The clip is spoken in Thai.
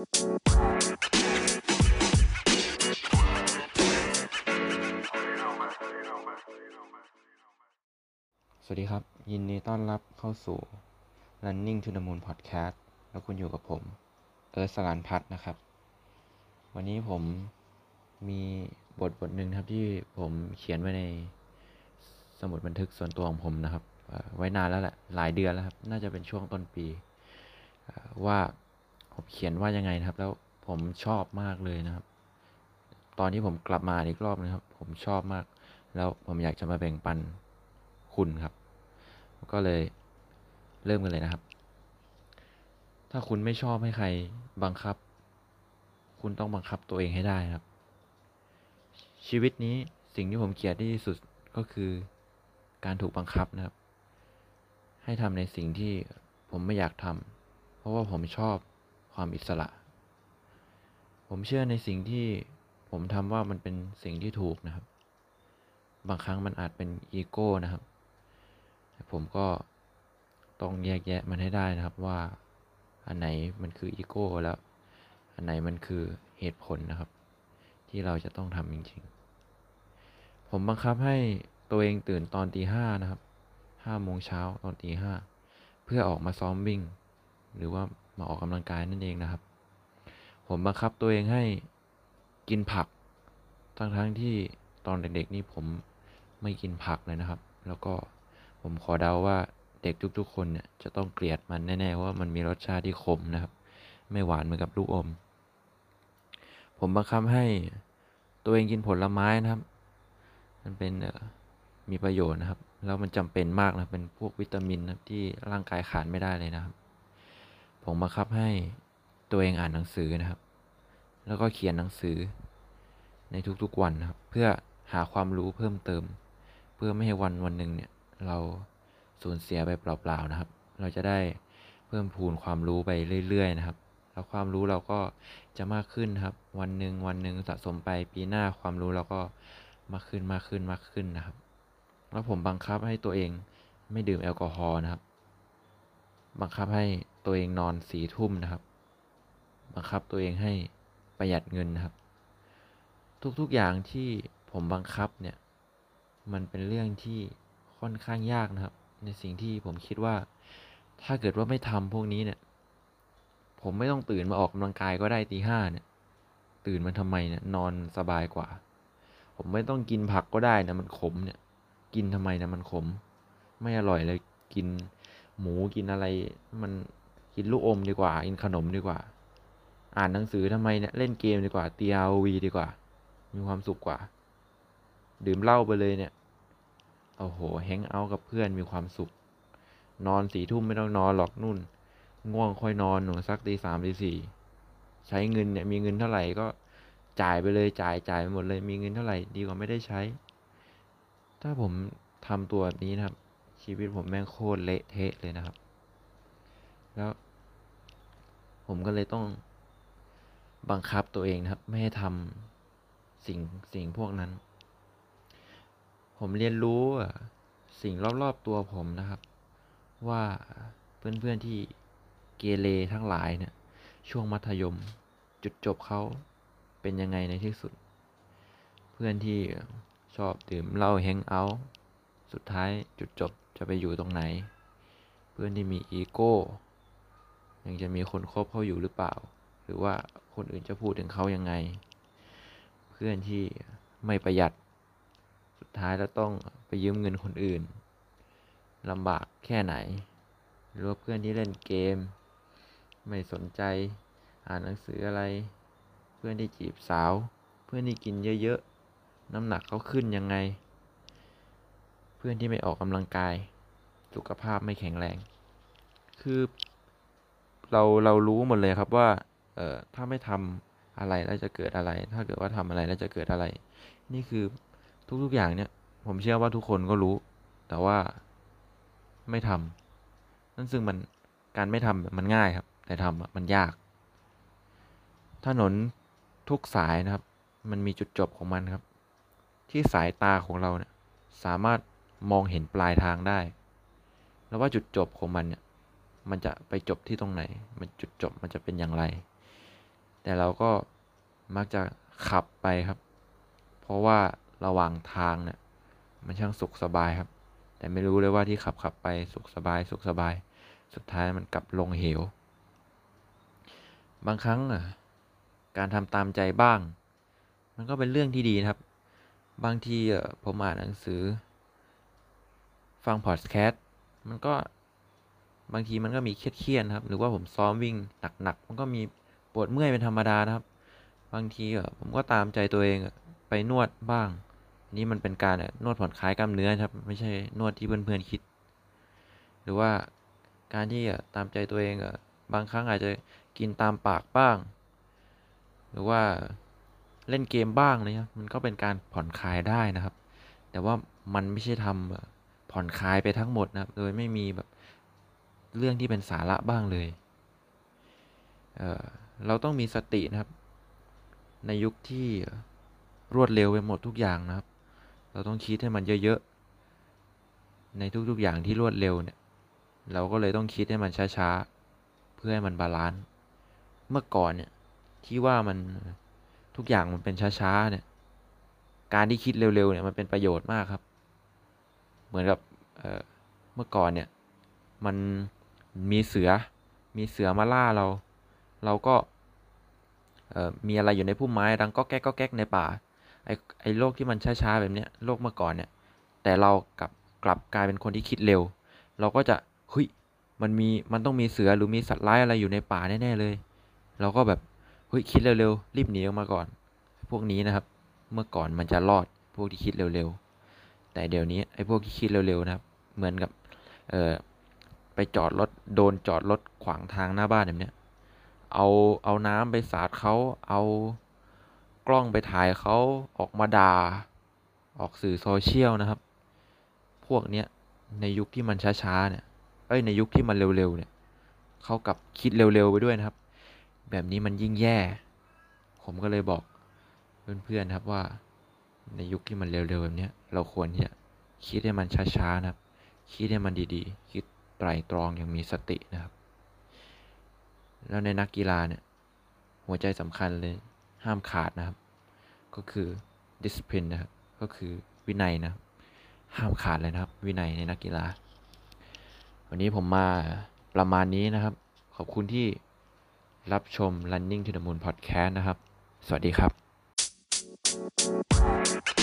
สวัสดีครับ ยินดีต้อนรับเข้าสู่ Running to the Moon Podcast แล้วคุณอยู่กับผม เอิร์ธสลันพัฒนะครับ วันนี้ผมมีบทบทหนึ่งครับที่ผมเขียนไว้ในสมุดบันทึกส่วนตัวของผมนะครับ ไว้นานแล้วแหละ หลายเดือนแล้วครับ น่าจะเป็นช่วงต้นปีว่า เขียนว่ายังไงนะครับ แล้วผมชอบมากเลยนะครับ ตอนที่ผมกลับมาอีกรอบนะครับ ผมชอบมาก แล้วผมอยากจะมาแบ่งปันคุณครับ ก็เลยเริ่มกันเลยนะครับ ถ้าคุณไม่ชอบให้ใครบังคับ คุณต้องบังคับตัวเองให้ได้ครับ ชีวิตนี้สิ่งที่ผมเกลียดที่สุดก็คือการถูกบังคับนะครับ ให้ทำในสิ่งที่ผมไม่อยากทำเพราะว่าผมชอบ ความอิสระ ผมเชื่อในสิ่งที่ผมทำว่ามันเป็นสิ่งที่ถูกนะครับ บางครั้งมันอาจเป็นอีโก้นะครับ แต่ผมก็ต้องแยกแยะมันให้ได้นะครับว่าอันไหนมันคืออีโก้แล้ว อันไหนมันคือเหตุผลนะครับ ที่เราจะต้องทำจริงๆ ผมบังคับให้ตัวเองตื่นตอนตีห้านะครับห้าโมงเช้าตอนตีห้าเพื่อออกมาซ้อมวิ่ง หรือว่า มาออกกำลังกายนั่นเองนะครับ ผมบังคับตัวเองให้กินผัก ทั้งทั้งๆที่ตอนเด็กๆนี่ผมไม่กินผักเลยนะครับ แล้วก็ผมขอเดาว่าเด็กทุกๆ คนเนี่ยจะต้องเกลียดมันแน่ๆเพราะว่ามันมีรสชาติที่ขมนะครับ ไม่หวานเหมือนกับลูกอม ผมบังคับให้ตัวเองกินผลไม้นะครับ มันเป็นมีประโยชน์นะครับ แล้วมันจำเป็นมากนะเป็นพวกวิตามินนะที่ร่างกายขาดไม่ได้เลยนะครับ ผมบังคับให้ตัวเองอ่านหนังสือนะครับ แล้วก็เขียนหนังสือในทุกๆวันนะครับ เพื่อหาความรู้เพิ่มเติม เพื่อไม่ให้วันวันหนึ่งเนี่ยเราสูญเสียไปเปล่าๆนะครับ เราจะได้เพิ่มพูนความรู้ไปเรื่อย ๆ นะครับ แล้วความรู้เราก็จะมากขึ้นครับ วันหนึ่งวันหนึ่งสะสมไปปีหน้าความรู้เราก็มากขึ้นมากขึ้นมากขึ้นนะครับ แล้วผมบังคับให้ตัวเองไม่ดื่มแอลกอฮอล์นะครับ บังคับให้ ตัวเองนอนสี่ทุ่มนะครับ บังคับตัวเองให้ประหยัดเงินนะครับ ทุกๆอย่างที่ผมบังคับเนี่ย มันเป็นเรื่องที่ค่อนข้างยากนะครับ ในสิ่งที่ผมคิดว่า ถ้าเกิดว่าไม่ทำพวกนี้เนี่ย ผมไม่ต้องตื่นมาออกกำลังกายก็ได้ตีห้าเนี่ย ตื่นมาทำไมเนี่ยนอนสบายกว่า ผมไม่ต้องกินผักก็ได้นะมันขมเนี่ย กินทำไมนะมันขม ไม่อร่อยเลยกินหมูกินอะไรมัน กินลูกอมดีกว่า กินขนมดีกว่า อ่านหนังสือทำไมเนี่ยเล่นเกมดีกว่าตี ROV ดีกว่า มีความสุขกว่า ดื่มเหล้าไปเลยเนี่ยโอ้โหแฮงเอาท์กับเพื่อนมีความสุข นอนสี่ทุ่มไม่ต้องนอนหรอกนุ่น ง่วงค่อยนอนหนูสักตีสามตีสี่ใช้เงินเนี่ยมีเงินเท่าไหร่ก็จ่ายไปเลยจ่ายจ่ายไปหมดเลยมีเงินเท่าไหร่ดีกว่าไม่ได้ใช้ ถ้าผมทำตัวแบบนี้นะครับ ชีวิตผมแม่งโคตรเละเทะเลยนะครับ แล้ว ผมก็เลยต้องบังคับตัวเองนะครับ ไม่ให้ทำสิ่งสิ่งพวกนั้น ผมเรียนรู้สิ่งรอบๆตัวผมนะครับ ว่าเพื่อนๆที่เกเรทั้งหลายเนี่ยช่วงมัธยมจุดจบเขาเป็นยังไงในที่สุด เพื่อนที่ชอบดื่มเหล้าแฮงเอาท์สุดท้ายจุดจบจะไปอยู่ตรงไหน เพื่อนที่มีอีโก้ ยังจะมีคนคบเขาอยู่หรือเปล่า หรือว่าคนอื่นจะพูดถึงเขายังไง เพื่อนที่ไม่ประหยัด สุดท้ายแล้วต้องไปยืมเงินคนอื่นลำบากแค่ไหน หรือว่าเพื่อนที่เล่นเกม ไม่สนใจอ่านหนังสืออะไร เพื่อนที่จีบสาว เพื่อนที่กินเยอะๆ น้ำหนักเขาขึ้นยังไง เพื่อนที่ไม่ออกกำลังกาย สุขภาพไม่แข็งแรง คือ เราเรารู้หมดเลยครับว่าเอ่อถ้าไม่ทำอะไรแล้วจะเกิดอะไร ถ้าเกิดว่าทำอะไรแล้วจะเกิดอะไร นี่คือทุกๆอย่างเนี่ยผมเชื่อว่าทุกคนก็รู้ แต่ว่าไม่ทำนั่นซึ่งมันการไม่ทำมันง่ายครับ แต่ทำอะมันยาก ถนนทุกสายนะครับ มันมีจุดจบของมันครับ ที่สายตาของเราเนี่ยสามารถมองเห็นปลายทางได้ แล้วว่าจุดจบของมันเนี่ย มันจะไปจบที่ตรงไหน มันจุดจบมันจะเป็นอย่างไร แต่เราก็มักจะขับไปครับ เพราะว่าระหว่างทางเนี่ยมันช่างสุขสบายครับ แต่ไม่รู้เลยว่าที่ขับขับไปสุขสบาย สุขสบาย สุดท้ายมันกลับลงเหว บางครั้งอะการทำตามใจบ้าง มันก็เป็นเรื่องที่ดีนะครับ บางทีผมอ่านหนังสือ ฟังพอดแคสต์มันก็ บางทีมันก็มีเครียดๆครับ หรือว่าผมซ้อมวิ่งหนักๆมันก็มีปวดเมื่อยเป็นธรรมดานะครับ บางทีผมก็ตามใจตัวเองไปนวดบ้าง นี่มันเป็นการนวดผ่อนคลายกล้ามเนื้อครับ ไม่ใช่นวดที่เพื่อนๆคิด หรือว่าการที่ตามใจตัวเองบางครั้งอาจจะกินตามปากบ้าง หรือว่าเล่นเกมบ้างเลยครับมันก็เป็นการผ่อนคลายได้นะครับ แต่ว่ามันไม่ใช่ทำผ่อนคลายไปทั้งหมดนะครับ โดยไม่มีแบบ เรื่องที่เป็นสาระบ้างเลยเเราต้องมีสตินะครับ ในยุคที่รวดเร็วไปหมดทุกอย่างนะครับ เราต้องคิดให้มันเยอะๆ ในทุกๆอย่างที่รวดเร็วเนี่ย เราก็เลยต้องคิดให้มันช้าๆ เพื่อให้มัน balance เมื่อก่อนเนี่ยที่ว่ามันทุกอย่างมันเป็นช้าๆ เนี่ย การที่คิดเร็วๆ เนี่ยมันเป็นประโยชน์มากครับ เหมือนกับเมื่อก่อนเนี่ยมัน มีเสือ มีเสือมาล่าเรา เราก็มีอะไรอยู่ในพุ่มไม้ดังก็แก๊กก็แก๊กในป่า ไอ้ไอ้โลกที่มันช้าๆแบบเนี้ยโลกเมื่อก่อนเนี่ย แต่เรากลับกลับกลายเป็นคนที่คิดเร็ว เราก็จะเฮ้ยมันมีมันต้องมีเสือหรือมีสัตว์ร้ายอะไรอยู่ในป่าแน่ๆเลย เราก็แบบเฮ้ยคิดเร็วๆรีบหนีออกมาก่อน พวกนี้นะครับ เมื่อก่อนมันจะรอดพวกที่คิดเร็วๆแต่เดี๋ยวนี้ไอ้พวกที่คิดเร็วๆนะครับ เหมือนกับเออ จอดรถโดนจอดรถขวางทางหน้าบ้านแบบเนี้ยเอาเอาน้ำไปสาดเขาเอากล้องไปถ่ายเขาออกมาด่าออกสื่อโซเชียลนะครับ พวกเนี้ยในยุคที่มันช้าๆเนี่ยเอ้ยในยุคที่มันเร็วๆเนี่ยเขากับคิดเร็วๆไปด้วยนะครับ แบบนี้มันยิ่งแย่ ผมก็เลยบอกเพื่อนๆครับว่า ในยุคที่มันเร็วๆแบบนี้เราควรที่จะคิดให้มันช้าๆนะครับ คิดให้มันดีๆ คิด ไตรตรองอย่างมีสตินะครับ แล้วในนักกีฬาเนี่ย หัวใจสำคัญเลยห้ามขาดนะครับ ก็คือ discipline นะครับ ก็คือวินัยนะห้ามขาดเลยนะครับ วินัยในนักกีฬา วันนี้ผมมาประมาณนี้นะครับ ขอบคุณที่รับชม Running to the Moon Podcast นะครับ สวัสดีครับ